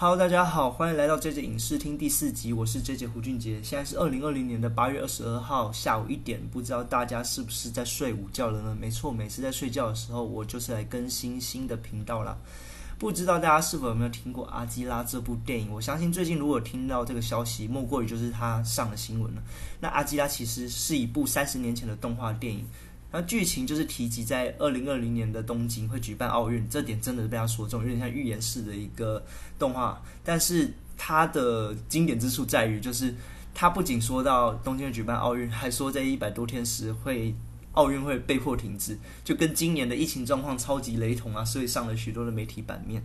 Hello，大家好，欢迎来到 J J 影视厅第四集，我是 J J 胡俊杰。现在是二零二零年的八月二十二号下午一点，不知道大家是不是在睡午觉了呢？没错，每次在睡觉的时候，我就是来更新新的频道啦。不知道大家是否有没有听过《阿基拉》这部电影？我相信最近如果听到这个消息，莫过于就是它上了新闻了。那《阿基拉》其实是一部三十年前的动画电影。那剧情就是提及在二零二零年的东京会举办奥运，这点真的是被他说中，有点像预言式的一个动画。但是它的经典之处在于，就是它不仅说到东京会举办奥运，还说在一百多天时会奥运会被迫停止，就跟今年的疫情状况超级雷同啊，所以上了许多的媒体版面。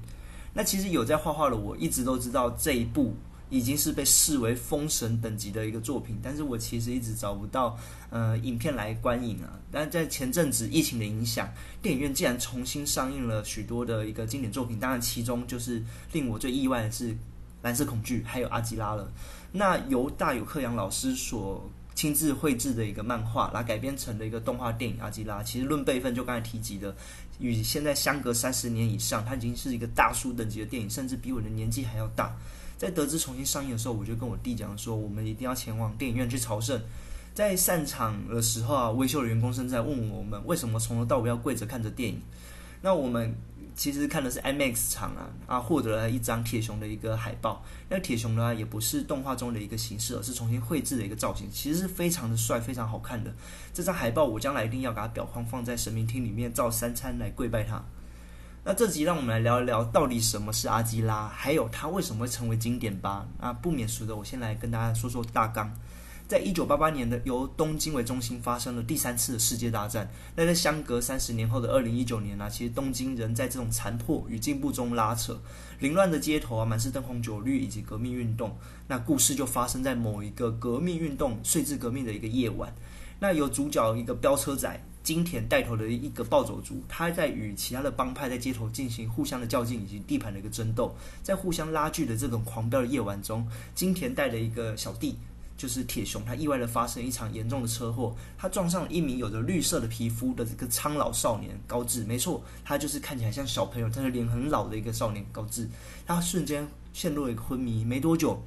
那其实有在画画的我一直都知道这一部。已经是被视为封神等级的一个作品，但是我其实一直找不到呃影片来观影啊。但在前阵子疫情的影响，电影院竟然重新上映了许多的一个经典作品，当然其中就是令我最意外的是《蓝色恐惧》还有《阿基拉》了。那由大有克洋老师所亲自绘制的一个漫画，来改编成的一个动画电影《阿基拉》，其实论辈分就刚才提及的，与现在相隔三十年以上，它已经是一个大叔等级的电影，甚至比我的年纪还要大。在得知重新上映的时候，我就跟我弟讲说，我们一定要前往电影院去朝圣。在散场的时候啊，维修的员工正在问我们，为什么从头到尾要跪着看着电影？那我们其实看的是 IMAX 场啊，啊，获得了一张铁熊的一个海报。那铁熊呢，也不是动画中的一个形式，而是重新绘制的一个造型，其实是非常的帅，非常好看的。这张海报我将来一定要把它裱框放在神明厅里面，照三餐来跪拜它。那这集让我们来聊一聊，到底什么是阿基拉，还有它为什么会成为经典吧？啊，不免俗的，我先来跟大家说说大纲。在一九八八年的由东京为中心发生了第三次的世界大战。那在相隔三十年后的二零一九年呢，其实东京仍在这种残破与进步中拉扯，凌乱的街头啊，满是灯红酒绿以及革命运动。那故事就发生在某一个革命运动税制革命的一个夜晚。那有主角一个飙车仔。金田带头的一个暴走族，他在与其他的帮派在街头进行互相的较劲以及地盘的一个争斗，在互相拉锯的这种狂飙的夜晚中，金田带的一个小弟就是铁熊，他意外的发生一场严重的车祸，他撞上了一名有着绿色的皮肤的这个苍老少年高志，没错，他就是看起来像小朋友，但是脸很老的一个少年高志，他瞬间陷入了一个昏迷，没多久，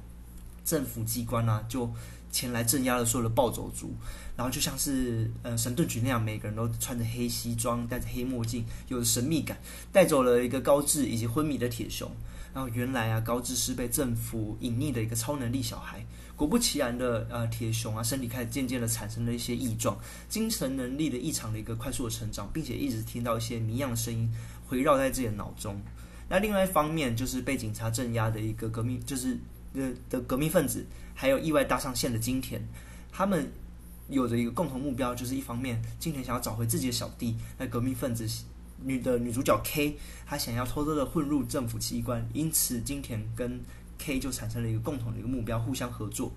政府机关呢就。前来镇压了所有的暴走族，然后就像是呃神盾局那样，每个人都穿着黑西装，戴着黑墨镜，有着神秘感，带走了一个高智以及昏迷的铁熊。然后原来啊，高智是被政府隐匿的一个超能力小孩。果不其然的，呃，铁熊啊，身体开始渐渐的产生了一些异状，精神能力的异常的一个快速的成长，并且一直听到一些谜样的声音回绕在自己的脑中。那另外一方面，就是被警察镇压的一个革命，就是的的革命分子。还有意外搭上线的金田，他们有着一个共同目标，就是一方面金田想要找回自己的小弟，那革命分子女的女主角 K，她想要偷偷的混入政府机关，因此金田跟 K 就产生了一个共同的一个目标，互相合作。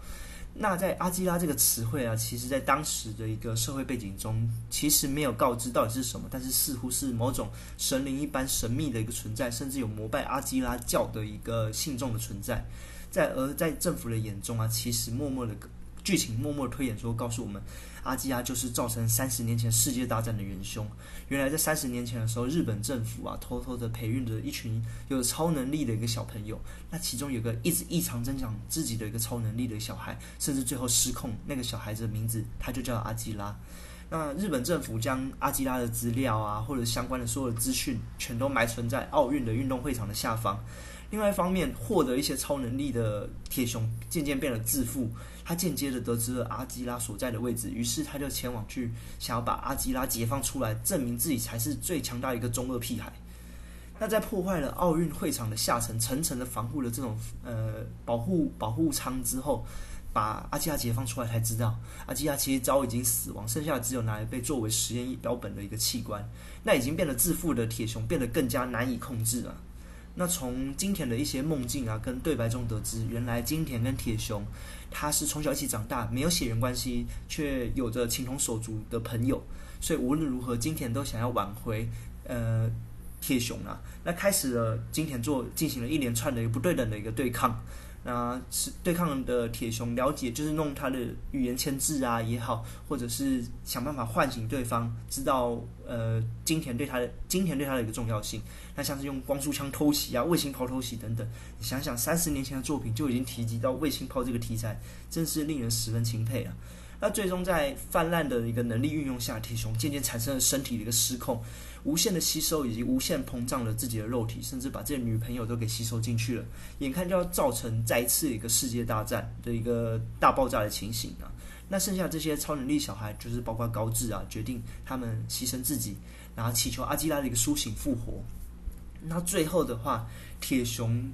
那在阿基拉这个词汇啊，其实在当时的一个社会背景中，其实没有告知到底是什么，但是似乎是某种神灵一般神秘的一个存在，甚至有膜拜阿基拉教的一个信众的存在。在而在政府的眼中啊，其实默默的剧情默默推演说，告诉我们，阿基拉就是造成三十年前世界大战的元凶。原来在三十年前的时候，日本政府啊，偷偷的培育着一群有超能力的一个小朋友。那其中有个一直异常增长自己的一个超能力的小孩，甚至最后失控。那个小孩子的名字他就叫阿基拉。那日本政府将阿基拉的资料啊，或者相关的所有的资讯，全都埋存在奥运的运动会场的下方。另外一方面，获得一些超能力的铁熊渐渐变得自负，他间接的得知了阿基拉所在的位置，于是他就前往去想要把阿基拉解放出来，证明自己才是最强大一个中二屁孩。那在破坏了奥运会场的下层层层的防护的这种呃保护保护舱之后，把阿基拉解放出来，才知道阿基拉其实早已经死亡，剩下的只有拿来被作为实验标本的一个器官。那已经变得自负的铁熊变得更加难以控制了。那从金田的一些梦境啊，跟对白中得知，原来金田跟铁雄他是从小一起长大，没有血缘关系，却有着情同手足的朋友。所以无论如何，金田都想要挽回呃铁雄啊，那开始了金田做进行了一连串的一个不对等的一个对抗。那是对抗的铁熊了解，就是弄他的语言牵制啊也好，或者是想办法唤醒对方，知道呃金田对他的金田对他的一个重要性。那像是用光束枪偷袭啊、卫星炮偷袭等等，你想想三十年前的作品就已经提及到卫星炮这个题材，真是令人十分钦佩啊。那最终在泛滥的一个能力运用下，铁熊渐渐产生了身体的一个失控。无限的吸收以及无限膨胀了自己的肉体，甚至把这些女朋友都给吸收进去了，眼看就要造成再一次一个世界大战的一个大爆炸的情形啊！那剩下这些超能力小孩，就是包括高志啊，决定他们牺牲自己，然后祈求阿基拉的一个苏醒复活。那最后的话，铁熊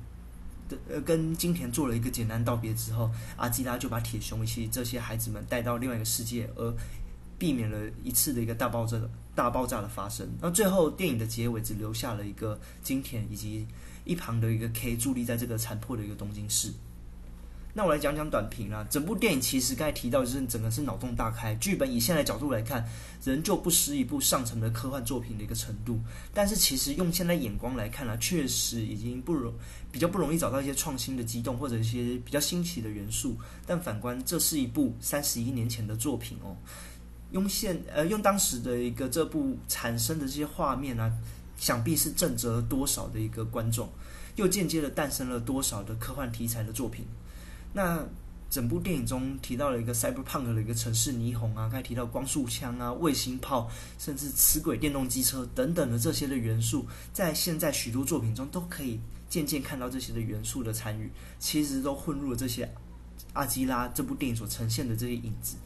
呃跟金田做了一个简单道别之后，阿基拉就把铁熊以及这些孩子们带到另外一个世界，而避免了一次的一个大爆炸。大爆炸的发生，那最后电影的结尾只留下了一个金田以及一旁的一个 K 伫立在这个残破的一个东京市。那我来讲讲短评啦。整部电影其实刚才提到，就是整个是脑洞大开，剧本以现在角度来看，仍旧不失一部上乘的科幻作品的一个程度。但是其实用现在眼光来看呢，确实已经不容比较不容易找到一些创新的激动或者一些比较新奇的元素。但反观，这是一部三十一年前的作品哦。用现呃用当时的一个这部产生的这些画面啊，想必是震折了多少的一个观众，又间接的诞生了多少的科幻题材的作品。那整部电影中提到了一个 cyberpunk 的一个城市霓虹啊，刚才提到光束枪啊、卫星炮，甚至磁轨电动机车等等的这些的元素，在现在许多作品中都可以渐渐看到这些的元素的参与，其实都混入了这些阿基拉这部电影所呈现的这些影子，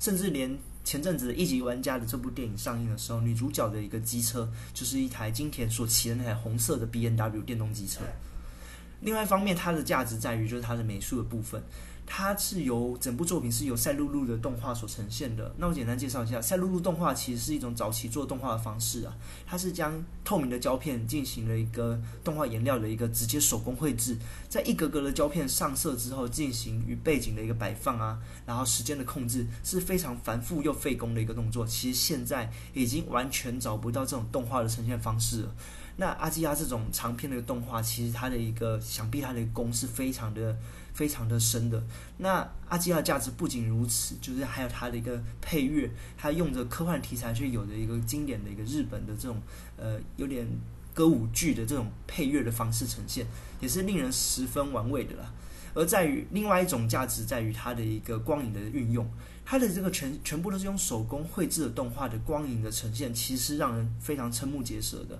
甚至连。前阵子一级玩家的这部电影上映的时候，女主角的一个机车就是一台金田所骑的那台红色的 B N W 电动机车。另外一方面，它的价值在于就是它的美术的部分。它是由整部作品是由赛璐璐的动画所呈现的。那我简单介绍一下，赛璐璐动画其实是一种早期做动画的方式啊。它是将透明的胶片进行了一个动画颜料的一个直接手工绘制，在一格格的胶片上色之后，进行与背景的一个摆放啊，然后时间的控制是非常繁复又费工的一个动作。其实现在已经完全找不到这种动画的呈现方式了。那阿基亚这种长篇的动画，其实它的一个想必它的功是非常的。非常的深的。那阿基亚价值不仅如此，就是还有它的一个配乐，它用着科幻题材却有的一个经典的一个日本的这种呃有点歌舞剧的这种配乐的方式呈现，也是令人十分玩味的啦。而在于另外一种价值，在于它的一个光影的运用，它的这个全全部都是用手工绘制的动画的光影的呈现，其实让人非常瞠目结舌的。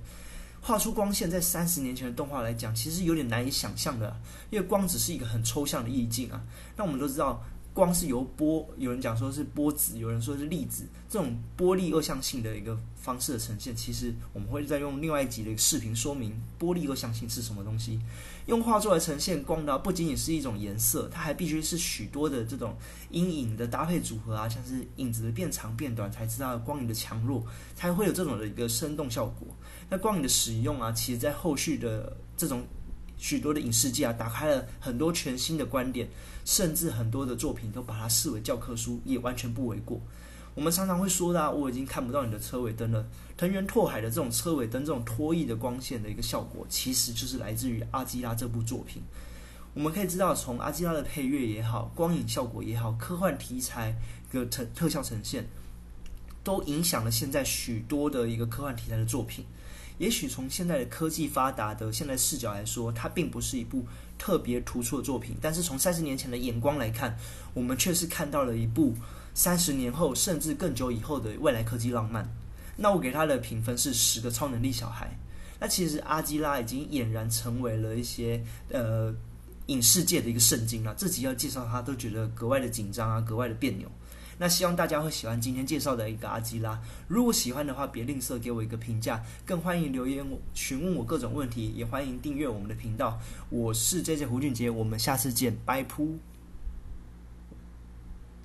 画出光线，在三十年前的动画来讲，其实有点难以想象的，因为光只是一个很抽象的意境啊。那我们都知道，光是由波，有人讲说是波子，有人说是粒子，这种波粒二象性的一个方式的呈现。其实我们会再用另外一集的视频说明波粒二象性是什么东西。用画作来呈现光的，不仅仅是一种颜色，它还必须是许多的这种阴影的搭配组合啊，像是影子的变长变短，才知道光影的强弱，才会有这种的一个生动效果。那光影的使用啊，其实在后续的这种许多的影视界啊，打开了很多全新的观点，甚至很多的作品都把它视为教科书，也完全不为过。我们常常会说的，啊我已经看不到你的车尾灯了。藤原拓海的这种车尾灯，这种脱曳的光线的一个效果，其实就是来自于阿基拉这部作品。我们可以知道，从阿基拉的配乐也好，光影效果也好，科幻题材的特特效呈现，都影响了现在许多的一个科幻题材的作品。也许从现在的科技发达的现在视角来说，它并不是一部特别突出的作品。但是从三十年前的眼光来看，我们却是看到了一部三十年后甚至更久以后的未来科技浪漫。那我给他的评分是十个超能力小孩。那其实阿基拉已经俨然成为了一些呃影视界的一个圣经了。自己要介绍他，都觉得格外的紧张啊，格外的别扭。那希望大家会喜欢今天介绍的一个阿基拉。如果喜欢的话，别吝啬给我一个评价，更欢迎留言询问我各种问题，也欢迎订阅我们的频道。我是 J J 胡俊杰，我们下次见，拜噗。